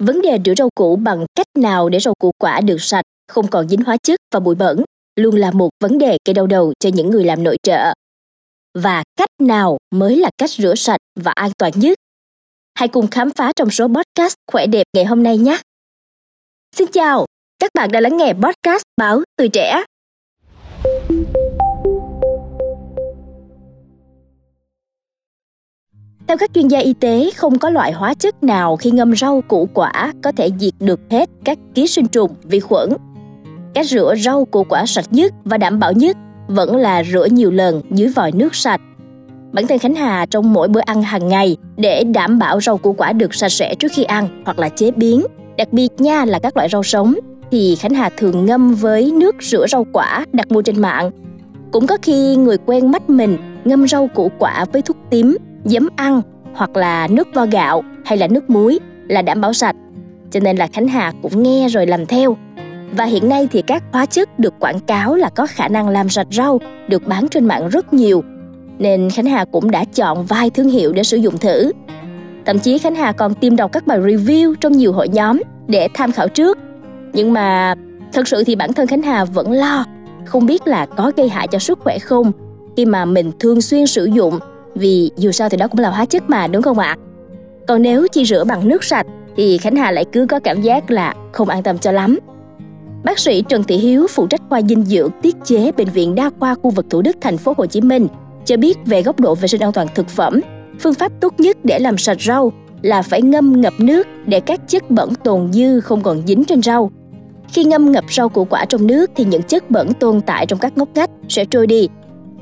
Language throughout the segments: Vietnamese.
Vấn đề rửa rau củ bằng cách nào để rau củ quả được sạch, không còn dính hóa chất và bụi bẩn luôn là một vấn đề gây đau đầu cho những người làm nội trợ. Và cách nào mới là cách rửa sạch và an toàn nhất? Hãy cùng khám phá trong số podcast khỏe đẹp ngày hôm nay nhé. Xin chào, các bạn đã lắng nghe podcast báo Tuổi Trẻ. Theo các chuyên gia y tế, không có loại hóa chất nào khi ngâm rau củ quả có thể diệt được hết các ký sinh trùng, vi khuẩn. Cách rửa rau củ quả sạch nhất và đảm bảo nhất vẫn là rửa nhiều lần dưới vòi nước sạch. Bản thân Khánh Hà trong mỗi bữa ăn hàng ngày để đảm bảo rau củ quả được sạch sẽ trước khi ăn hoặc là chế biến, đặc biệt nha là các loại rau sống thì Khánh Hà thường ngâm với nước rửa rau quả đặt mua trên mạng. Cũng có khi người quen mắt mình ngâm rau củ quả với thuốc tím giấm ăn hoặc là nước vo gạo hay là nước muối là đảm bảo sạch. Cho nên là Khánh Hà cũng nghe rồi làm theo. Và hiện nay thì các hóa chất được quảng cáo là có khả năng làm sạch rau, được bán trên mạng rất nhiều. Nên Khánh Hà cũng đã chọn vài thương hiệu để sử dụng thử. Thậm chí Khánh Hà còn tìm đọc các bài review trong nhiều hội nhóm để tham khảo trước. Nhưng mà thật sự thì bản thân Khánh Hà vẫn lo, không biết là có gây hại cho sức khỏe không khi mà mình thường xuyên sử dụng vì dù sao thì đó cũng là hóa chất mà đúng không ạ? Còn nếu chỉ rửa bằng nước sạch thì Khánh Hà lại cứ có cảm giác là không an tâm cho lắm. Bác sĩ Trần Thị Hiếu, phụ trách khoa dinh dưỡng tiết chế bệnh viện đa khoa khu vực Thủ Đức thành phố Hồ Chí Minh cho biết về góc độ vệ sinh an toàn thực phẩm, phương pháp tốt nhất để làm sạch rau là phải ngâm ngập nước để các chất bẩn tồn dư không còn dính trên rau. Khi ngâm ngập rau củ quả trong nước thì những chất bẩn tồn tại trong các ngóc ngách sẽ trôi đi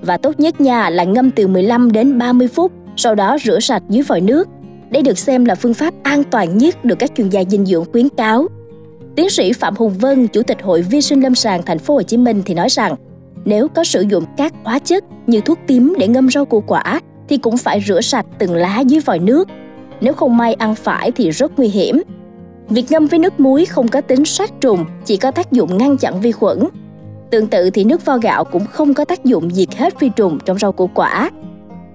và tốt nhất nha là ngâm từ 15 đến 30 phút, sau đó rửa sạch dưới vòi nước. Đây được xem là phương pháp an toàn nhất được các chuyên gia dinh dưỡng khuyến cáo. Tiến sĩ Phạm Hùng Vân, Chủ tịch Hội Vi sinh Lâm sàng Thành phố Hồ Chí Minh thì nói rằng, nếu có sử dụng các hóa chất như thuốc tím để ngâm rau củ quả thì cũng phải rửa sạch từng lá dưới vòi nước. Nếu không may ăn phải thì rất nguy hiểm. Việc ngâm với nước muối không có tính sát trùng, chỉ có tác dụng ngăn chặn vi khuẩn, Tương tự thì nước vo gạo cũng không có tác dụng diệt hết vi trùng trong rau củ quả.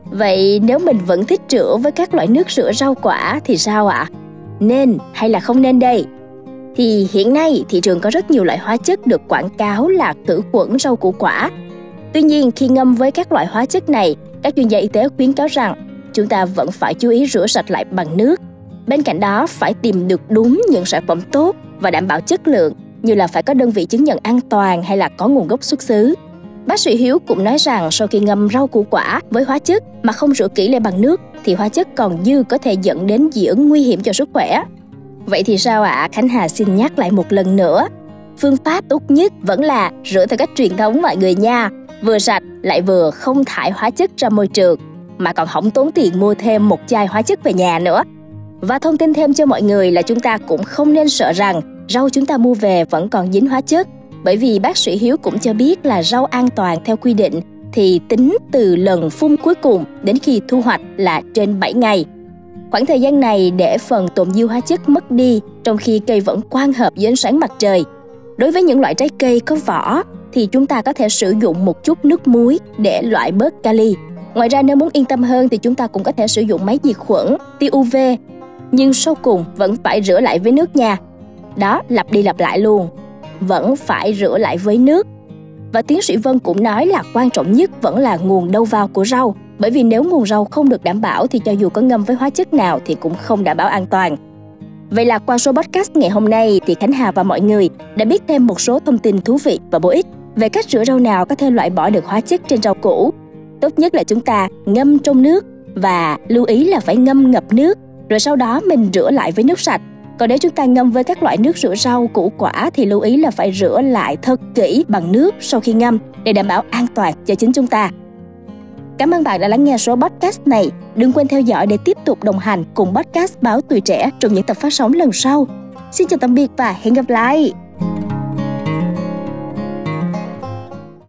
Vậy nếu mình vẫn thích rửa với các loại nước rửa rau quả thì sao ạ? À? Nên hay là không nên đây? Thì hiện nay thị trường có rất nhiều loại hóa chất được quảng cáo là khử khuẩn rau củ quả. Tuy nhiên khi ngâm với các loại hóa chất này, các chuyên gia y tế khuyến cáo rằng chúng ta vẫn phải chú ý rửa sạch lại bằng nước. Bên cạnh đó phải tìm được đúng những sản phẩm tốt và đảm bảo chất lượng như là phải có đơn vị chứng nhận an toàn hay là có nguồn gốc xuất xứ. Bác sĩ Hiếu cũng nói rằng sau khi ngâm rau củ quả với hóa chất mà không rửa kỹ lại bằng nước thì hóa chất còn dư có thể dẫn đến dị ứng nguy hiểm cho sức khỏe. Vậy thì sao ạ? À? Khánh Hà xin nhắc lại một lần nữa. Phương pháp tốt nhất vẫn là rửa theo cách truyền thống mọi người nha. Vừa sạch lại vừa không thải hóa chất ra môi trường, mà còn không tốn tiền mua thêm một chai hóa chất về nhà nữa. Và thông tin thêm cho mọi người là chúng ta cũng không nên sợ rằng rau chúng ta mua về vẫn còn dính hóa chất bởi vì bác sĩ Hiếu cũng cho biết là rau an toàn theo quy định thì tính từ lần phun cuối cùng đến khi thu hoạch là trên 7 ngày. Khoảng thời gian này để phần tồn dư hóa chất mất đi trong khi cây vẫn quang hợp với ánh sáng mặt trời. Đối với những loại trái cây có vỏ thì chúng ta có thể sử dụng một chút nước muối để loại bớt kali. Ngoài ra nếu muốn yên tâm hơn thì chúng ta cũng có thể sử dụng máy diệt khuẩn, tia UV. Nhưng sau cùng vẫn phải rửa lại với nước nha đó lặp đi lặp lại luôn vẫn phải rửa lại với nước và tiến sĩ Vân cũng nói là quan trọng nhất vẫn là nguồn đầu vào của rau, bởi vì nếu nguồn rau không được đảm bảo thì cho dù có ngâm với hóa chất nào thì cũng không đảm bảo an toàn. Vậy là qua số podcast ngày hôm nay thì Khánh Hà và mọi người đã biết thêm một số thông tin thú vị và bổ ích về cách rửa rau nào có thể loại bỏ được hóa chất trên rau củ. Tốt nhất là chúng ta ngâm trong nước và lưu ý là phải ngâm ngập nước, rồi sau đó mình rửa lại với nước sạch còn nếu chúng ta ngâm với các loại nước rửa rau, củ quả thì lưu ý là phải rửa lại thật kỹ bằng nước sau khi ngâm để đảm bảo an toàn cho chính chúng ta. Cảm ơn bạn đã lắng nghe số podcast này. Đừng quên theo dõi để tiếp tục đồng hành cùng podcast Báo Tuổi Trẻ trong những tập phát sóng lần sau. Xin chào tạm biệt và hẹn gặp lại!